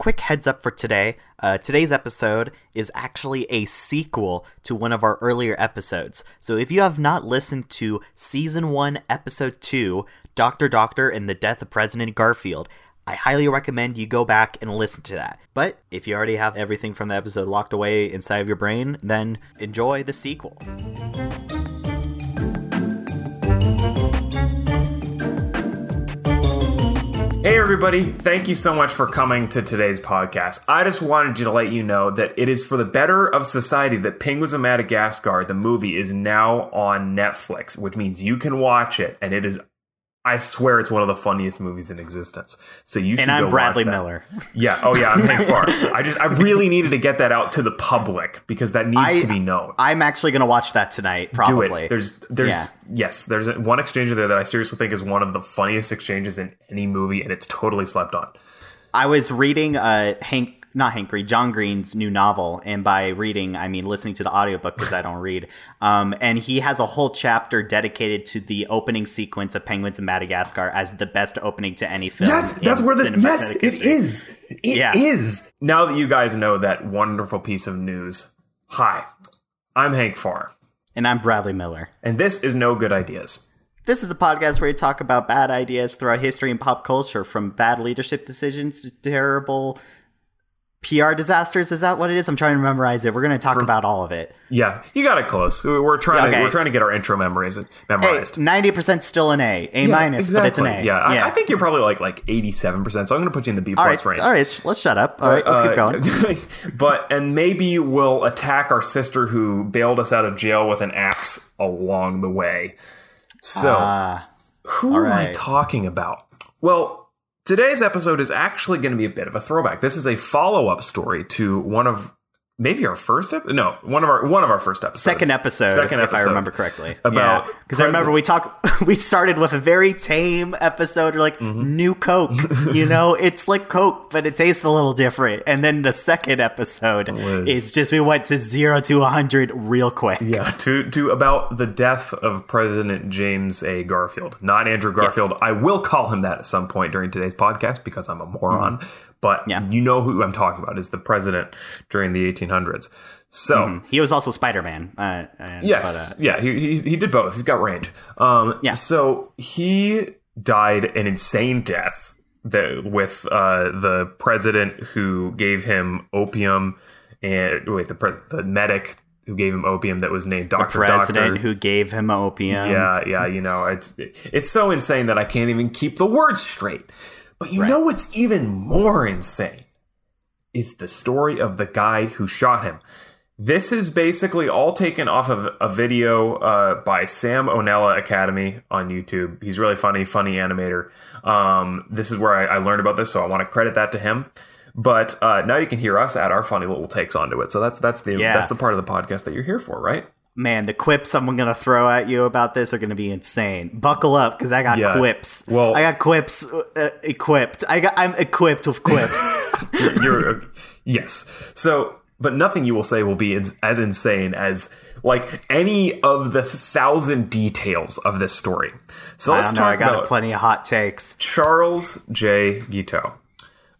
quick heads up for today. Uh, today's episode is actually a sequel to one of our earlier episodes. So if you have not listened to season one, episode two, Doctor Doctor and the Death of President Garfield, I highly recommend you go back and listen to that. But if you already have everything from the episode locked away inside of your brain, then enjoy the sequel. Hey, everybody. Thank you so much for coming to today's podcast. I just wanted to let you know that it is for the better of society that Penguins of Madagascar, the movie, is now on Netflix, which means you can watch it, and it is I swear it's one of the funniest movies in existence. So you should. And I'm go Bradley. Miller. Yeah. Oh yeah. I'm Hank Farr. I just I really needed to get that out to the public because that needs I- to be known. I'm actually going to watch that tonight, Do probably. it. There's there's Yeah. yes. There's one exchange there that I seriously think is one of the funniest exchanges in any movie, and it's totally slept on. I was reading uh, Hank, not Hank Green, John Green's new novel, and by reading I mean listening to the audiobook because I don't read. Um, and he has a whole chapter dedicated to the opening sequence of Penguins in Madagascar as the best opening to any film. Yes, that's where this. cinematic Yes, it history. is. It is. Yeah. Now that you guys know that wonderful piece of news, hi, I'm Hank Farr, And I'm Bradley Miller. and this is No Good Ideas. This is the podcast where we talk about bad ideas throughout history and pop culture, from bad leadership decisions to terrible PR disasters. Is that what it is? I'm trying to memorize it. We're going to talk about all of it. Yeah, you got it close. We're trying Okay. to we're trying to get our intro memories memorized. ninety percent still an A, A Yeah, minus, but it's an A. exactly. Yeah, I, I think you're probably like like 87. percent So I'm going to put you in the B All plus right, range. all right. Let's shut up. All right, let's keep Uh, going. but and maybe we'll attack our sister who bailed us out of jail with an axe along the way. So Ah, who am I talking about? Well, today's episode is actually going to be a bit of a throwback. This is a follow up story to one of maybe our first ep- no one of our one of our first episodes. second episode, Second episode, if I remember correctly. About because I remember we talked. We started with a very tame episode, like Mm-hmm. new Coke. you know, it's like Coke, but it tastes a little different. And then the second episode Was- is just we went to zero to a hundred real quick. Yeah, to to about the death of President James A. Garfield, not Andrew Garfield. I will call him that at some point during today's podcast because I'm a moron. But Mm-hmm. Yeah. you know who I'm talking about is the president during the 1800s. So He was also Spider Man. Uh, uh, yes, but, uh, yeah, he, he he did both. He's got range. Um, Yeah. So he died an insane death that with uh, the president who gave him opium and wait the pre- the medic who gave him opium that was named Doctor president Doctor. who gave him opium. Yeah, yeah, you know, it's it's so insane that I can't even keep the words straight. But you know what's even more insane is the story of the guy who shot him. This is basically all taken off of a video uh, by Sam O'Nella Academy on YouTube. He's really funny, funny animator. Um, this is where I, I learned about this, so I want to credit that to him. But uh, now you can hear us add our funny little takes onto it. So that's that's the Yeah. that's the part of the podcast that you're here for, right? Man, the quips I'm gonna throw at you about this are gonna be insane. Buckle up, because I got Yeah. quips. Well- I got quips uh, equipped. I got I'm equipped with quips. you're, you're uh, yes. So, but nothing you will say will be ins- as insane as like any of the thousand details of this story. So let's know. talk I got about plenty of hot takes. Charles J. Guiteau.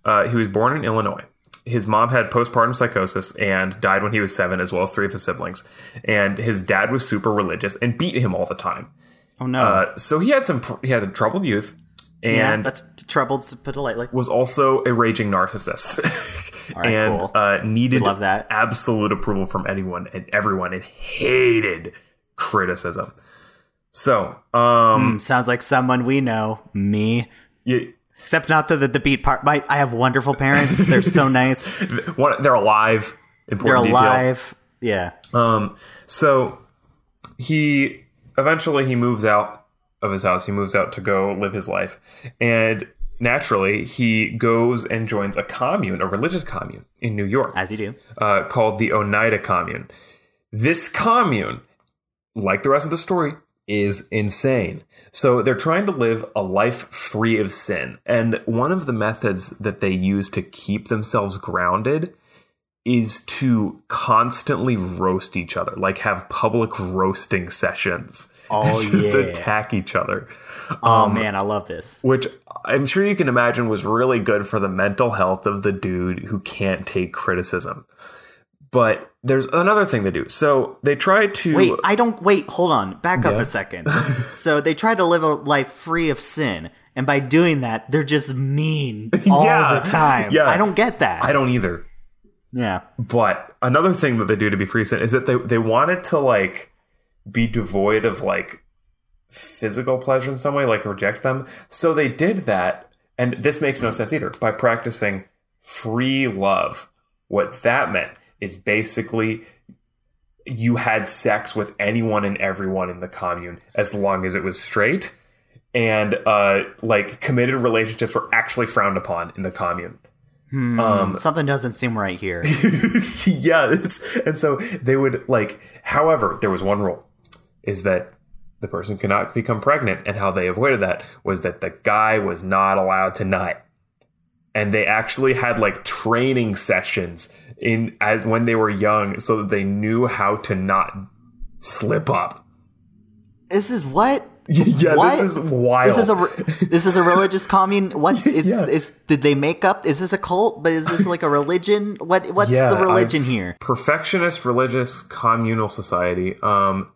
Uh, he was born in Illinois. His mom had postpartum psychosis and died when he was seven, as well as three of his siblings. And his dad was super religious and beat him all the time. Oh no. Uh, so he had some he had a troubled youth, yeah, and that's troubled to put it lightly. was also a raging narcissist All right, and cool. uh, needed We love that. absolute approval from anyone and everyone and hated criticism. So, um, Hmm, Sounds like someone we know. Me. you, Except not the the, the beat part. My, I have wonderful parents. They're so nice. one, they're alive. They're Important detail. alive. Yeah. Um, so he eventually he moves out of his house. He moves out to go live his life, and naturally he goes and joins a commune, a religious commune in New York. As you do. uh, called the Oneida Commune. This commune, like the rest of the story, is insane. So they're trying to live a life free of sin. And one of the methods that they use to keep themselves grounded is to constantly roast each other, like have public roasting sessions. Oh just yeah. attack each other. oh um, man, I love this. Which I'm sure you can imagine was really good for the mental health of the dude who can't take criticism. But there's another thing they do. So they try to Wait, I don't wait, hold on. Back up Yeah. a second. so they try to live a life free of sin, and by doing that, they're just mean all Yeah. the time. Yeah. I don't get that. I don't either. yeah. But another thing that they do to be free sin is that they they wanted to like be devoid of like physical pleasure in some way, like reject them. So they did that, and this makes no sense either, by practicing free love. What that meant is basically you had sex with anyone and everyone in the commune as long as it was straight and uh like committed relationships were actually frowned upon in the commune Um, Something doesn't seem right here. yeah, it's, and so they would like. However, there was one rule: is that the person cannot become pregnant, and how they avoided that was that the guy was not allowed to nut, and they actually had like training sessions in as when they were young, so that they knew how to not slip up. this is what? yeah, What? this is wild. This is a this is a religious commune. What is Yeah. is did they make up? Is this a cult? But is this like a religion? What what's Yeah, the religion I've- here? Perfectionist religious communal society. Um,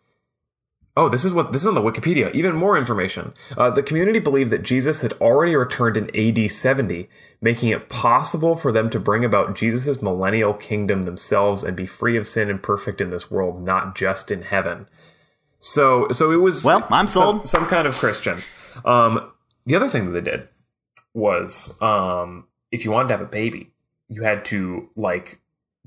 oh, this is what this is on the Wikipedia. Even more information. Uh, the community believed that Jesus had already returned in AD 70, making it possible for them to bring about Jesus' millennial kingdom themselves and be free of sin and perfect in this world, not just in heaven. So, so it was. Well, I'm some- sold. Some, kind of Christian. Um, the other thing that they did was, um, if you wanted to have a baby, you had to like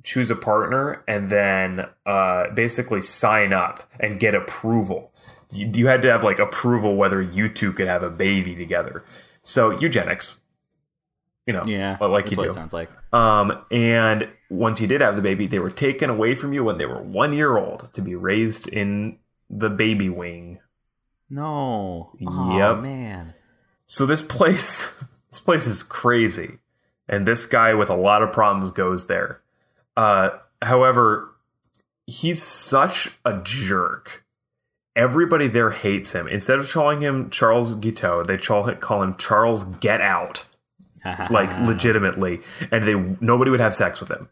choose a partner and then uh, basically sign up and get approval. You, you had to have like approval whether you two could have a baby together. So eugenics, you know, Yeah, like that's you what do. it sounds like. Um, and once you did have the baby, they were taken away from you when they were one year old to be raised in the baby wing. No. Oh, Yep. man. So this place, this place is crazy, and this guy with a lot of problems goes there. Uh, however, he's such a jerk. Everybody there hates him. Instead of calling him Charles Guiteau, they call him Charles Get Out. like legitimately, and they nobody would have sex with him.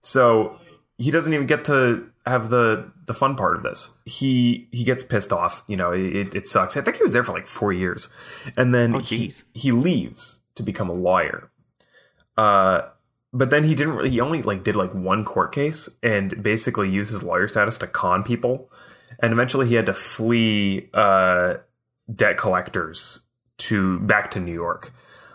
So he doesn't even get to have the the fun part of this. He he gets pissed off. You know, it, it sucks. I think he was there for like four years, and then Oh, he, he leaves to become a lawyer. Uh, but then he didn't. really He only like did like one court case and basically used his lawyer status to con people, and eventually he had to flee uh, debt collectors to back to New York.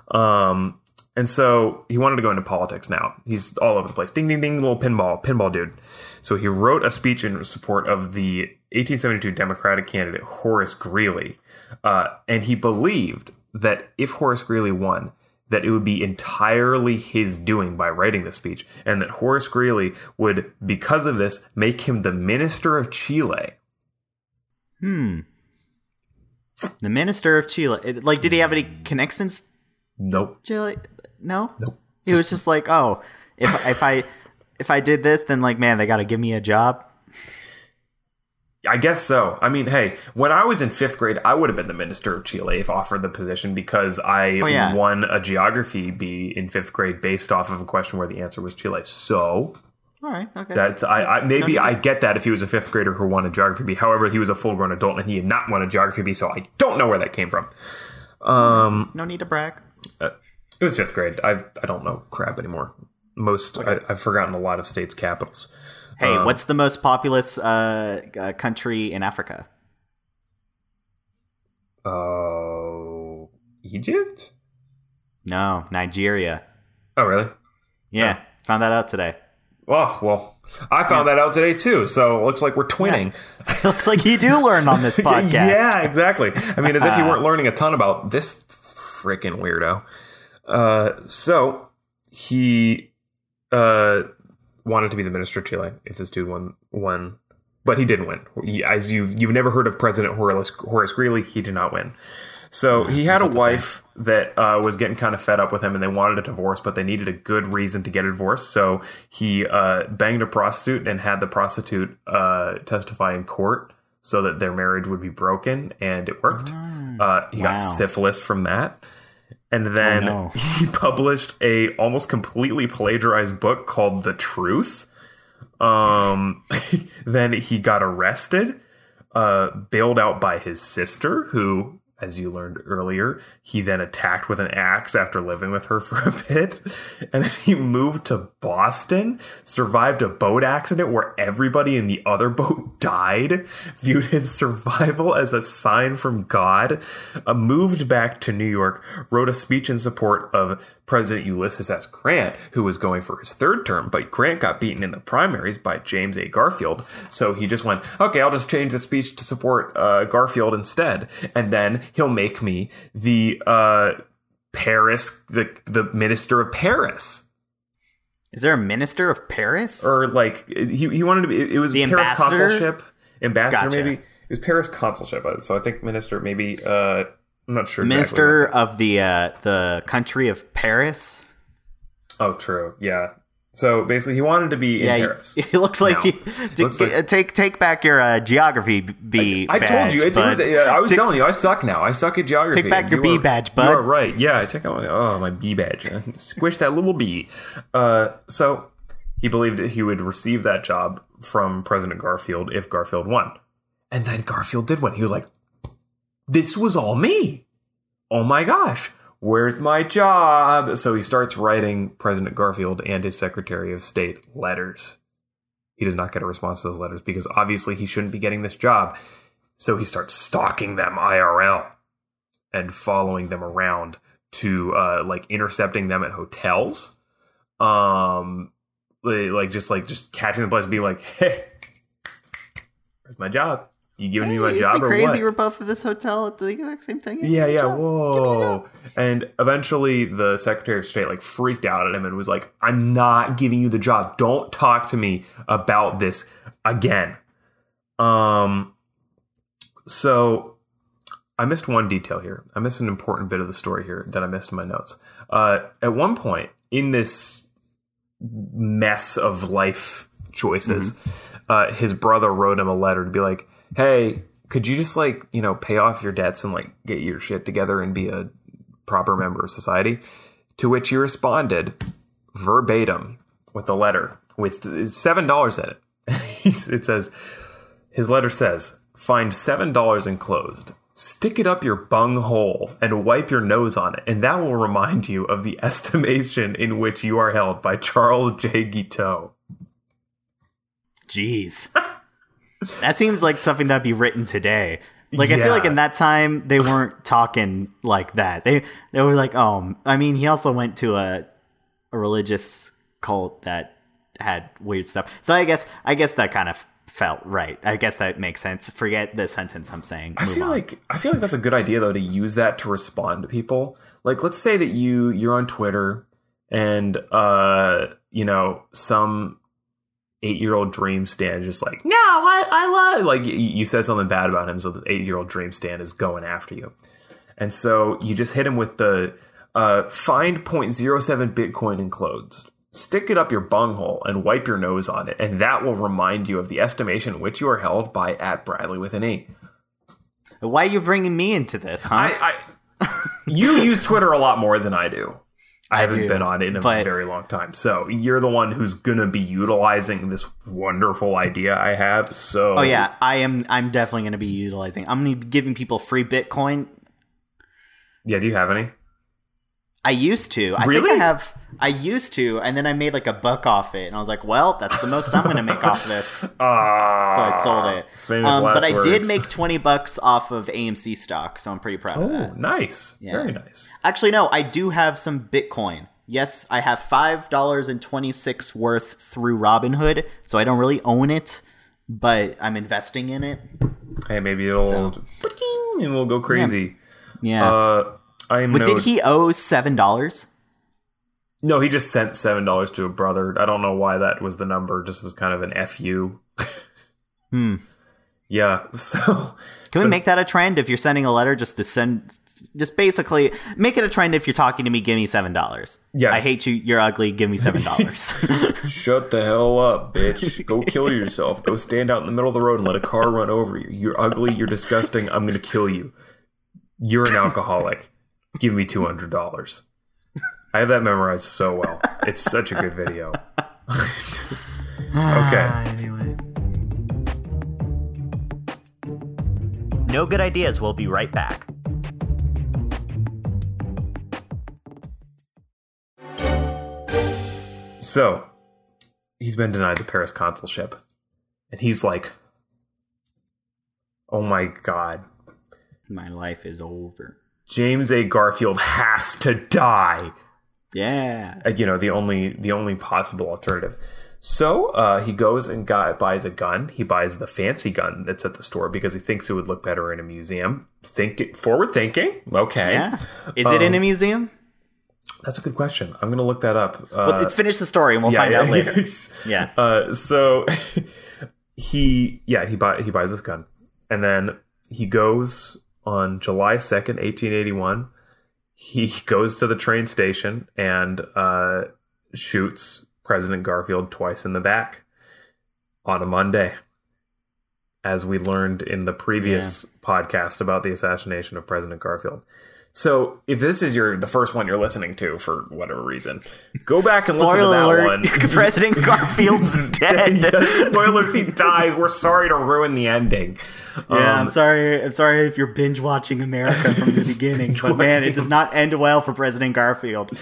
Um, and so he wanted to go into politics now. He's all over the place. Ding, ding, ding, little pinball, pinball dude. So he wrote a speech in support of the 1872 Democratic candidate Horace Greeley. Uh, and he believed that if Horace Greeley won, that it would be entirely his doing by writing the speech, and that Horace Greeley would, because of this, make him the minister of Chile. Hmm. The minister of Chile. Like, did he have any connections Nope. Chile? No. Nope. He was just like, oh, if if I if I did this, then like, man, they got to give me a job. I guess so. I mean, hey, when I was in fifth grade, I would have been the minister of Chile if offered the position because I Oh, yeah. won a geography bee in fifth grade based off of a question where the answer was Chile. So All right. Okay. that's I, I maybe I get that if he was a fifth grader who won a geography bee. However, he was a full grown adult and he had not won a geography bee, so I don't know where that came from. Um, no need to brag. it was fifth grade. I I don't know crap anymore. Most I, I've forgotten a lot of states' capitals. Hey, Um, what's the most populous uh, uh, country in Africa? Oh, Egypt? No, Nigeria. Oh, really? Yeah, found that out today. Oh, well, I found that out today too. So it looks like we're twinning. Looks like you do learn on this podcast. yeah, exactly. I mean, as if you weren't learning a ton about this freaking weirdo. Uh, so he uh, wanted to be the minister of Chile if this dude won, won, but he didn't win. As you've you've never heard of President Horace, Horace Greeley, he did not win. So he had a wife that uh, was getting kind of fed up with him, and they wanted a divorce, but they needed a good reason to get a divorce. So he uh, banged a prostitute and had the prostitute uh, testify in court so that their marriage would be broken, and it worked. uh, he got syphilis from that, and then no. he published a almost completely plagiarized book called The Truth. Um, then he got arrested, uh, bailed out by his sister, who, as you learned earlier, he then attacked with an axe after living with her for a bit. And then he moved to Boston, survived a boat accident where everybody in the other boat died, viewed his survival as a sign from God, uh, moved back to New York, wrote a speech in support of President Ulysses S. Grant, who was going for his third term, but Grant got beaten in the primaries by James A. Garfield. So he just went, okay, I'll just change the speech to support uh, Garfield instead. And then he'll make me the uh, Paris, the, the minister of Paris. Is there a minister of Paris? Or like, he, he wanted to be, it was The Paris ambassador? consulship. Ambassador, Gotcha. maybe. It was Paris consulship. So I think minister, maybe, uh, I'm not sure. minister what- of the uh, the country of Paris. Oh, true. Yeah. So basically, he wanted to be in Yeah, Paris. it looks like No. you, to, Looks like- take take back your uh, geography b. I told you. It's, it was, yeah, I was Take- telling you. I suck now. I suck at geography. Take back your You B badge, bud. You are right. Yeah, I take out my oh my B badge. Squish that little B. Uh, so he believed that he would receive that job from President Garfield if Garfield won, and then Garfield did win. He was like, "This was all me. Oh my gosh." Where's my job? So he starts writing President Garfield and his Secretary of State letters. He does not get a response to those letters because obviously he shouldn't be getting this job. So he starts stalking them IRL and following them around to uh, like intercepting them at hotels. Um, like just like just catching the place, and being like, "Hey, where's my job? You giving me my job the or crazy what?" we're both at this hotel at the exact same time? Yeah, yeah, Job. whoa. And eventually the Secretary of State like freaked out at him and was like, I'm not giving you the job. Don't talk to me about this again. Um so I missed one detail here. I missed an important bit of the story here that I missed in my notes. Uh at one point in this mess of life choices, uh, his brother wrote him a letter to be like, "Hey, could you just like you know pay off your debts and like get your shit together and be a proper member of society?" To which he responded verbatim with a letter with seven dollars in it. it says, his letter says, "Find seven dollars enclosed." Stick it up your bung hole and wipe your nose on it, and that will remind you of the estimation in which you are held by Charles J. Guiteau. Jeez. that seems like something that'd be written today. Like I feel like in that time they weren't talking like that. They they were like, oh, I mean, he also went to a a religious cult that had weird stuff. So I guess I guess that kind of felt right. I guess that makes sense. Forget the sentence I'm saying. I feel on. like I feel like that's a good idea though to use that to respond to people. Like let's say that you you're on Twitter and uh you know some eight year old dream stand just like no I, I love like you, you said something bad about him so this eight year old dream stand is going after you and so you just hit him with the uh, find 0.07 bitcoin enclosed stick it up your bunghole and wipe your nose on it and that will remind you of the estimation which you are held by at bradley with an e Why are you bringing me into this, huh? I, I you use Twitter a lot more than I do. I, haven't do, been on it in a but- very long time. So you're the one who's gonna be utilizing this wonderful idea I have. So oh yeah, I am. I'm definitely going to be utilizing. I'm going to be giving people free Bitcoin. yeah. Do you have any? I used to. I Really? think I have. I used to, and then I made like a buck off it, and I was like, "Well, that's the most I'm going to make off this." Ah, So I sold it. Um, but I did make twenty bucks off of AMC stock, so I'm pretty proud of Oh, that. nice. Very nice. Actually, no, I do have some Bitcoin. Yes, I have five dollars and twenty six worth through Robinhood, so I don't really own it, but I'm investing in it. Hey, maybe it'll So- and we'll go crazy. Yeah. Uh, I am. but no, did he owe seven dollars? No, he just sent seven dollars to a brother. I don't know why that was the number. Just as kind of an fu. Hmm. Yeah. So Can we make that a trend? If you're sending a letter, just to send, just basically make it a trend. If you're talking to me, give me seven dollars. Yeah. I hate you. You're ugly. Give me seven dollars. Shut the hell up, bitch. Go kill yourself. Go stand out in the middle of the road and let a car run over you. You're ugly. You're disgusting. I'm going to kill you. You're an alcoholic. Give me $200. I have that memorized so well. It's such a good video. okay. Ah, anyway. No good ideas. We'll be right back. So, he's been denied the Paris consulship. And he's like, oh my God. My life is over. James A. Garfield has to die. Yeah. You know the only the only possible alternative. So uh, he goes and got, buys a gun. He buys the fancy gun that's at the store because he thinks it would look better in a museum. Think forward thinking. Okay, Yeah. Is it in a museum? that's a good question. I'm gonna look that up. Well, Uh, finish the story and we'll find out later. Yeah. Uh, so he yeah he buy he buys this gun and then he goes on July second, eighteen eighty one. He goes to the train station and uh, shoots President Garfield twice in the back on a Monday, as we learned in the previous podcast about the assassination of President Garfield. So, if this is your the first one you're listening to for whatever reason, go back and listen to that alert, one. President Garfield's dead. Yeah, spoilers, he dies. We're sorry to ruin the ending. Yeah, Um, I'm sorry. I'm sorry if you're binge watching America from the beginning, but man, it does not end well for President Garfield.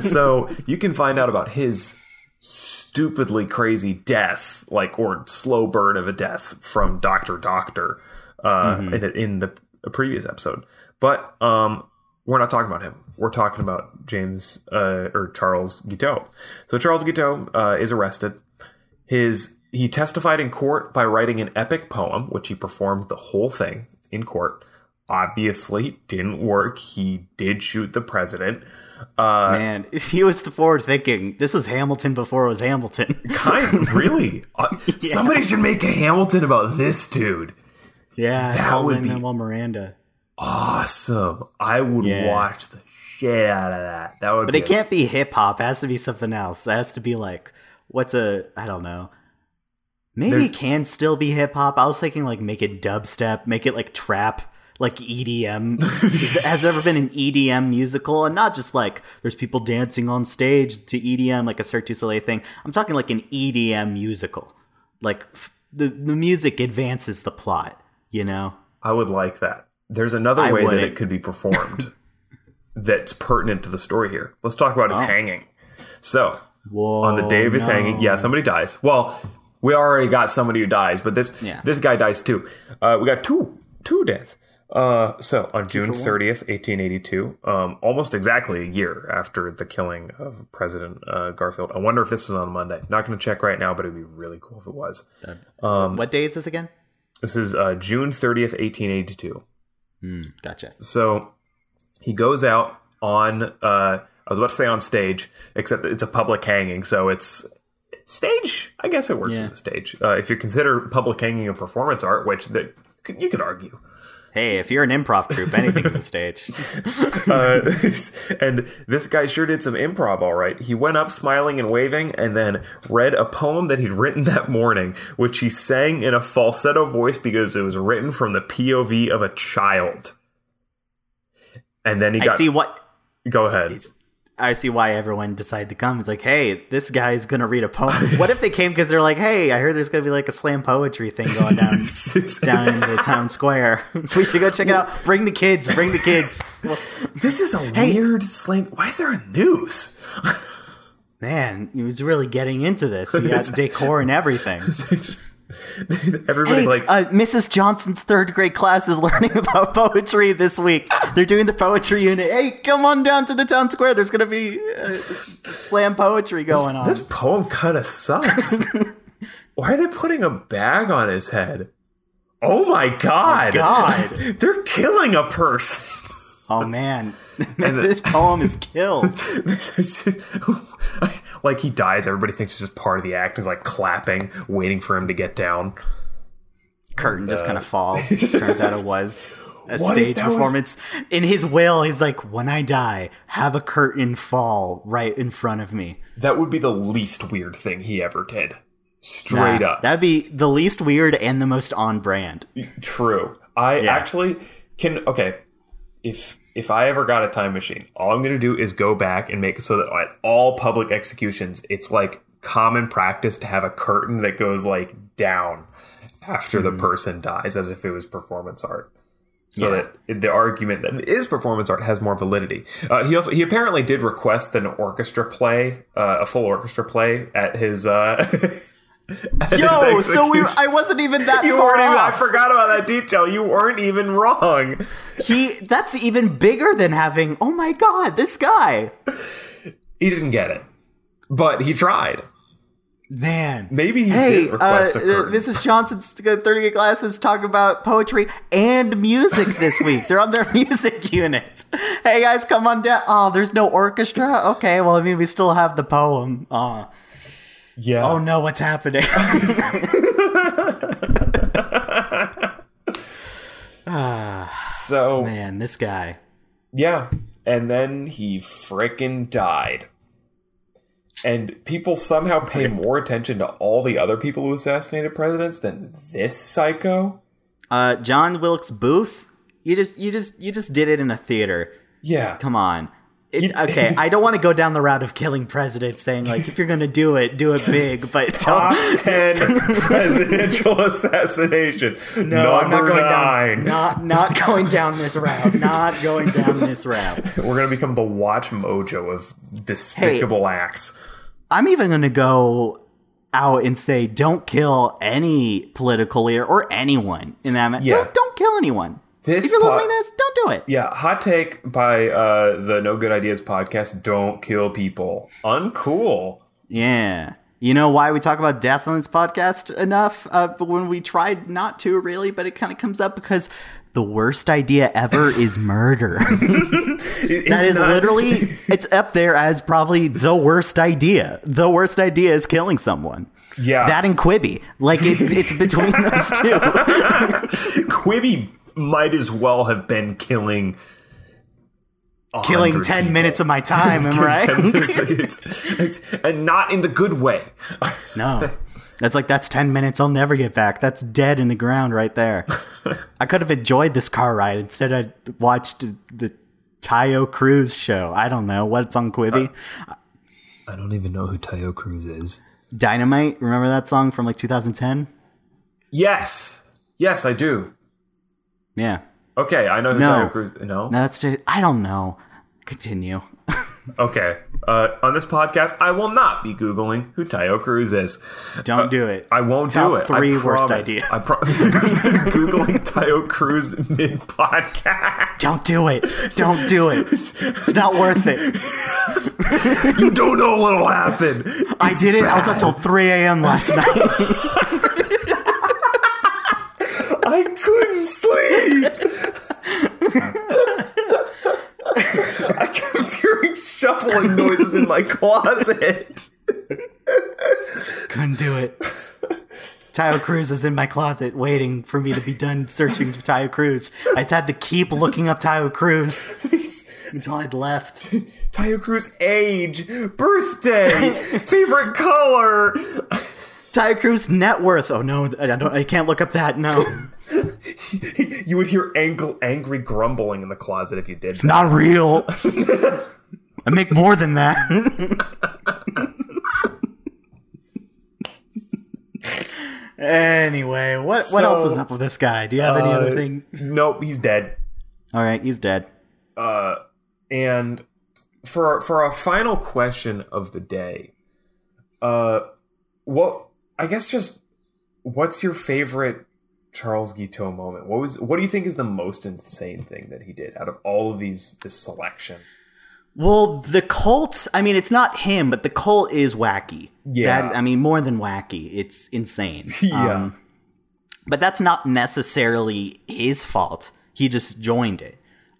so you can find out about his stupidly crazy death, like or slow burn of a death from Doctor Doctor uh, in, in the previous episode. But um, we're not talking about him. We're talking about James uh, or Charles Guiteau. So Charles Guiteau uh, is arrested. His he testified in court by writing an epic poem, which he performed the whole thing in court. Obviously, didn't work. He did shoot the president. Uh, Man, he was the forward thinking. This was Hamilton before it was Hamilton. kind of, really. Uh, Somebody should make a Hamilton about this dude. Yeah, That would be- Manuel Miranda. Awesome. I would Yeah. watch the shit out of that. That would But it can't be hip hop. It has to be something else. It has to be like what's a I don't know. Maybe There's- it can still be hip hop. I was thinking like make it dubstep, make it like trap, like EDM. Has there ever been an EDM musical? And not just like there's people dancing on stage to EDM like a Cirque du Soleil thing. I'm talking like an EDM musical. Like f- the the music advances the plot, you know? I would like that. There's another I way wouldn't. that it could be performed that's pertinent to the story here. Let's talk about his oh. hanging. So, Whoa, on the day of his no. hanging, yeah, somebody dies. Well, we already got somebody who dies, but this yeah. this guy dies too. Uh, we got two two deaths. Uh, so on June 30th, 1882, um, almost exactly a year after the killing of President uh, Garfield. I wonder if this was on Monday. Not going to check right now, but it'd be really cool if it was. Um, what day is this again? This is uh, June 30th, 1882. Mm, gotcha. So he goes out on uh, I was about to say on stage, except it's a public hanging, so it's stage. I guess it works yeah. as a stage uh, if you consider public hanging a performance art, which the, you could argue. Hey, if you're an improv troupe, anything's a stage. Uh, and this guy sure did some improv all right. He went up smiling and waving and then read a poem that he'd written that morning, which he sang in a falsetto voice because it was written from the POV of a child. And then he got. I see what go ahead. I see why everyone decided to come. It's like, hey, this guy's gonna read a poem. What if they came because they're like, hey, I heard there's gonna be like a slam poetry thing going down down in the town square. we should go check it out. Bring the kids. Bring the kids. Well, This is a weird slang. Why is there a news? man, he was really getting into this. He got decor and everything. Just everybody Hey, like uh, Mrs. Johnson's third grade class is learning about poetry this week. They're doing the poetry unit. Hey, come on down to the town square. There's gonna be uh, slam poetry going on. this poem kind of sucks. Why are they putting a bag on his head? Oh my god! God. they're killing a person. Oh man, this poem is killed. Like he dies, everybody thinks it's just part of the act. Is like clapping, waiting for him to get down. curtain just Uh, kind of falls. Turns out it was a What stage that was- performance. In his will, he's like, "When I die, have a curtain fall right in front of me." That would be the least weird thing he ever did. Straight Nah, up. That'd be the least weird and the most on brand. True. I Yeah. actually can okay. If if I ever got a time machine, all I'm gonna do is go back and make it so that at all public executions, it's like common practice to have a curtain that goes like down after the person dies, as if it was performance art. So Yeah. that the argument that it is performance art has more validity. Uh, he also he apparently did request an orchestra play, uh, a full orchestra play at his. Uh, at his Yo, so we. I wasn't even that You far even. I forgot about that detail. You weren't even wrong. He that's even bigger than having. Oh my god, this guy. He didn't get it, but he tried. Man. Maybe he Hey, did uh, a uh, curtain. Mrs. Johnson's 30 Glasses talk about poetry and music this week. They're on their music unit. Hey guys, come on down. Oh, there's no orchestra. Okay, well, I mean, we still have the poem. Oh, yeah. oh no, what's happening? so Man, this guy. yeah, and then he frickin' died. And people somehow pay more attention to all the other people who assassinated presidents than this psycho. Uh, John Wilkes Booth. You just, you just, you just did it in a theater. Yeah, Come on. It, okay, I don't want to go down the route of killing presidents, saying like if you're gonna do it, do it big, but top ten presidential assassination. No, I'm not going nine. down. Not not going down this route. Not going down this route. We're gonna become the WatchMojo of despicable acts. I'm even gonna go out and say, don't kill any political leader or anyone in that. Yeah. Don't, don't kill anyone. This if you're listening to this, don't do it. Yeah, hot take by uh, the No Good Ideas podcast. Don't kill people. Uncool. Yeah. You know why we talk about death on this podcast enough? Uh, but when we tried not to, really, but it kind of comes up because the worst idea ever is murder. that is literally it's up there as probably the worst idea. The worst idea is killing someone. yeah. That and Quibi, like it, it's between those two. Quibi might as well have been killing. Killing 10 people. minutes of my time, am I right? minutes, it's- it's- and not in the good way. No. That's like that's 10 minutes I'll never get back. That's dead in the ground right there. I could have enjoyed this car ride. Instead I watched the Taio Cruz show. I don't know what's on Quibi. I don't even know who Taio Cruz is. Dynamite, remember that song from like 2010? Yes, yes, I do. Yeah. Okay, I know who No. Taio Cruz. No, No, that's just, I don't know. Continue. Okay. Uh, on this podcast, I will not be googling who Taio Cruz is. Don't do it. I won't Top do it. three I worst promise. ideas. I pro- googling Taio Cruz mid podcast. Don't do it. Don't do it. It's not worth it. You don't know what'll happen. I did it. I was up till 3 a.m. last night. I couldn't sleep. I kept hearing shuffling noises in my closet. Couldn't do it. Taio Cruz was in my closet waiting for me to be done searching for Taio Cruz. I had to keep looking up Taio Cruz until I'd left. Taio Cruz age, birthday, favorite color. Taio Cruz net worth. Oh no, I don't. I can't look up that. No, You would hear ang- angry grumbling in the closet if you did. That. not real. I make more than that. anyway, what what else is up with this guy? Do you have any other Uh, thing? Nope, he's dead. All right, he's dead. Uh, And for for a final question of the day, uh, what I guess just what's your favorite Charles Guiteau moment? What was what do you think is the most insane thing that he did out of all of these this selection? Well, the cult, I mean, it's not him, but the cult is wacky. Yeah. That, I mean, more than wacky. It's insane. Yeah. Um, but that's not necessarily his fault. He just joined it.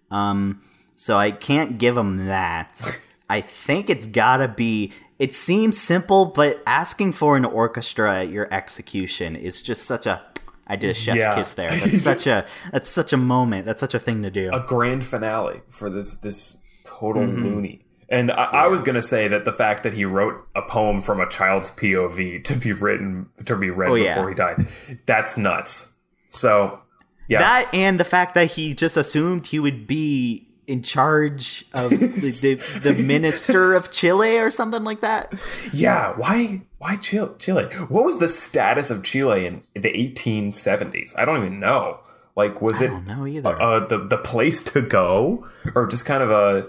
Um, so I can't give him that. I think it's gotta be. It seems simple, but asking for an orchestra at your execution is just such a. I did a chef's Yeah. kiss there. That's such a that's such a moment. That's such a thing to do. a grand finale for this this total Mm-hmm. loony. And I, I was gonna say that the fact that he wrote a poem from a child's POV to be written to be read Oh, before yeah. he died, that's nuts. So yeah, That and the fact that he just assumed he would be in charge of the, the, the minister of Chile or something like that. yeah. Why why Chile? Chile? What was the status of Chile in the 1870s? I don't even know. Like, was it know either. uh, the the place to go, or just kind of a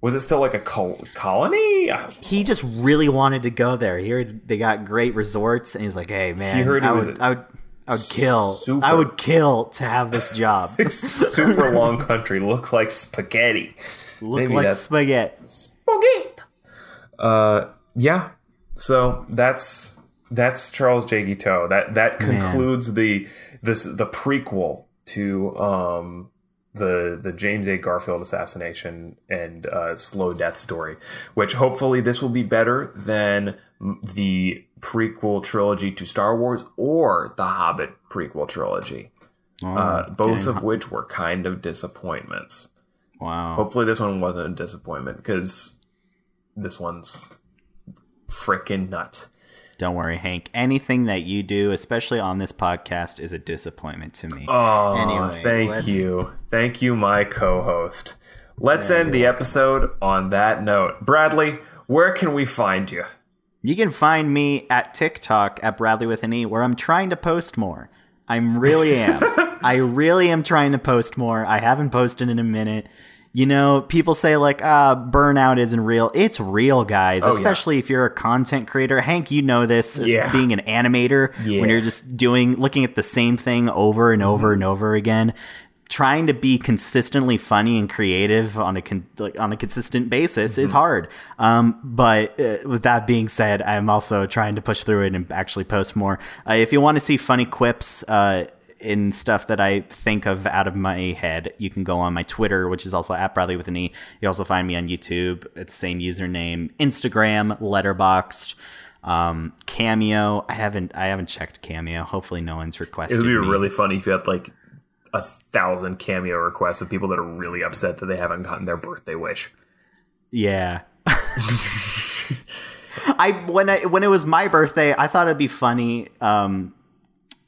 was it still like a col- colony? He just really wanted to go there. He heard they got great resorts, and he's like, "Hey, man, He heard it I, was would, a- I would, I would kill, Super. I would kill to have this job. It's super long country look like spaghetti. Look Maybe like spaghetti." Spaghetti. Uh, yeah. So that's that's Charles J. Guiteau. That that concludes the this the prequel to um the the James A. Garfield assassination and uh, slow death story, which hopefully this will be better than the prequel trilogy to Star Wars or the Hobbit prequel trilogy, uh, both of which were kind of disappointments. Wow. Hopefully, this one wasn't a disappointment because this one's freaking nuts. Don't worry, Hank. Anything that you do, especially on this podcast, is a disappointment to me. Oh, Anyway, thank let's- you. Thank you, my co host. Let's end the episode on that note. Bradley, where can we find you? You can find me at TikTok at Bradley with an E, where I'm trying to post more. I'm really am. I really am trying to post more. I haven't posted in a minute. You know, people say like, ah, burnout isn't real. It's real, guys. yeah. Especially if you're a content creator. Hank, you know this as Yeah. being an animator Yeah. when you're just doing looking at the same thing over and over and over again. Trying to be consistently funny and creative on a con- like, on a consistent basis is hard. Um, but uh, with that being said, I'm also trying to push through it and actually post more. Uh, if you want to see funny quips, uh, in stuff that I think of out of my head, you can go on my Twitter, which is also at Bradley with an E. You also find me on YouTube. It's same username. Instagram, Letterboxd, um, Cameo. I haven't I haven't checked Cameo. Hopefully, no one's requested. It would be me. really funny if you had like a thousand cameo requests of people that are really upset that they haven't gotten their birthday wish. Yeah. I when I when it was my birthday, I thought it'd be funny um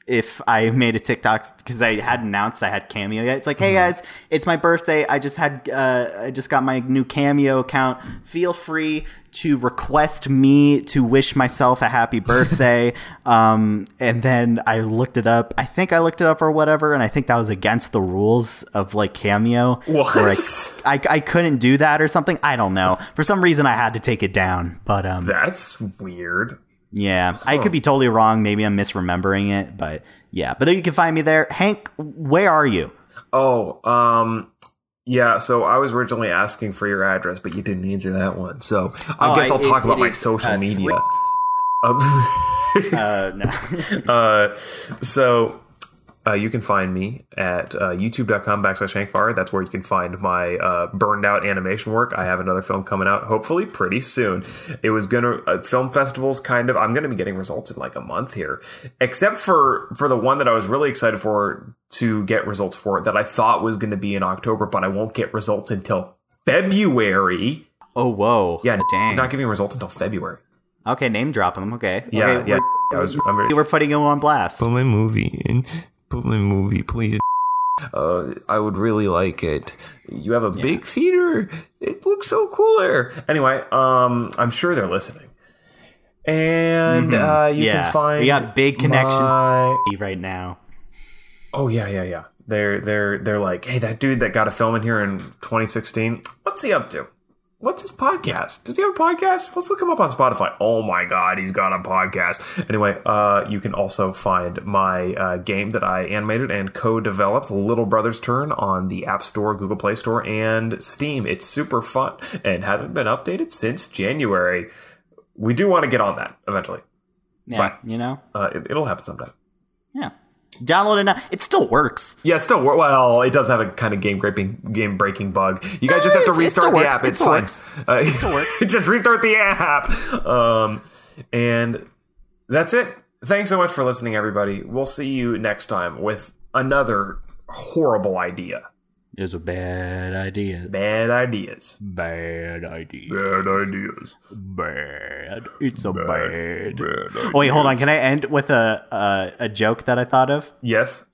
if I made a TikTok because I hadn't announced I had Cameo yet. It's like, hey guys, it's my birthday. I just had uh, I just got my new Cameo account. Feel free to request me to wish myself a happy birthday. um, and then I looked it up. I think I looked it up or whatever, and I think that was against the rules of like Cameo. What? I, I, I couldn't do that or something. I don't know. For some reason, I had to take it down. But um, That's weird. Yeah, I could be totally wrong. Maybe I'm misremembering it, but yeah. But you can find me there. Hank, where are you? Oh, um, yeah. So I was originally asking for your address, but you didn't answer that one. So I Oh, guess I- I'll talk it- about it my is, social uh, media. three- Uh, no. uh, so uh, you can find me at uh, youtube.com backslash hankfire. That's where you can find my uh, burned out animation work. I have another film coming out hopefully pretty soon. It was gonna uh, film festivals kind of. I'm gonna be getting results in like a month here, except for for the one that I was really excited for to get results for that I thought was gonna be in October, but I won't get results until February. oh, whoa. Yeah, dang. he's not giving results until February. okay, name drop him. Okay. Yeah, okay, yeah. We're, I was. I'm very, we're putting him on blast. Put my movie in. Put my movie, please. Uh, I would really like it. You have a big theater. It looks so cool there. Anyway, um, I'm sure they're listening. And uh, you Mm-hmm. Yeah. can find We got big connection my- Right now. Oh yeah, yeah, yeah. They're they're they're like, hey, that dude that got a film in here in 2016. What's he up to? What's his podcast? Does he have a podcast? Let's look him up on Spotify. Oh my god, he's got a podcast. Anyway, uh, you can also find my uh, game that I animated and co-developed, Little Brother's Turn, on the App Store, Google Play Store, and Steam. It's super fun and hasn't been updated since January. We do want to get on that eventually. Yeah. But- You know? Uh, it, it'll happen sometime. Yeah. Download it now. It still works. Yeah, it still works. well. It does have a kind of game breaking game breaking bug. You guys just have to restart the app. It's still fine. works. Uh, still works. just restart the app. Um, and that's it. Thanks so much for listening, everybody. We'll see you next time with another horrible idea. Those a bad idea. Bad ideas. Bad ideas. Bad ideas. Bad. It's a bad. Bad Oh, wait, hold on. Can I end with a a, a joke that I thought of? Yes.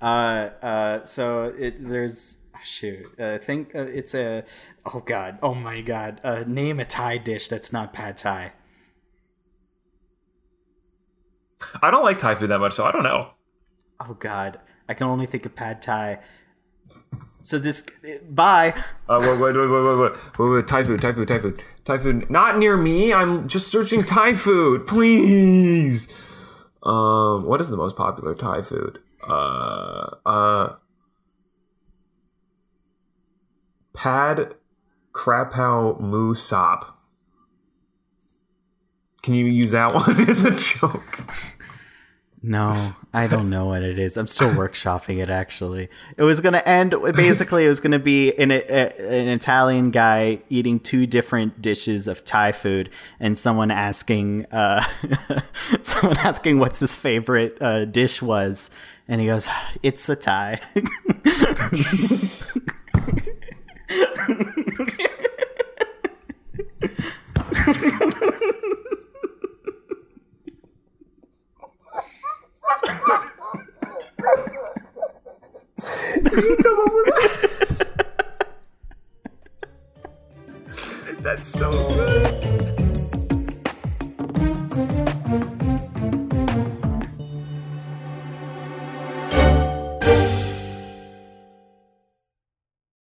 Uh, uh, so it, there's shoot. I think uh, it's a. Oh God. Oh my God. Uh, name a Thai dish that's not pad Thai. I don't like Thai food that much, so I don't know. Oh God. I can only think of pad Thai. So this. Bye. Uh, wait, wait, wait, wait, wait, wait, wait, wait, Thai food, Thai food, Thai food, Thai food. Not near me. I'm just searching Thai food, please. Um, what is the most popular Thai food? Uh, uh, Pad Krapao Moo Sop. Can you use that one in the joke? No, I don't know what it is. I'm still workshopping it. Actually, it was gonna end. Basically, it was gonna be an a, an Italian guy eating two different dishes of Thai food, and someone asking, uh, someone asking what's his favorite uh, dish was, and he goes, "It's a Thai." Did you come up with that? That's so good.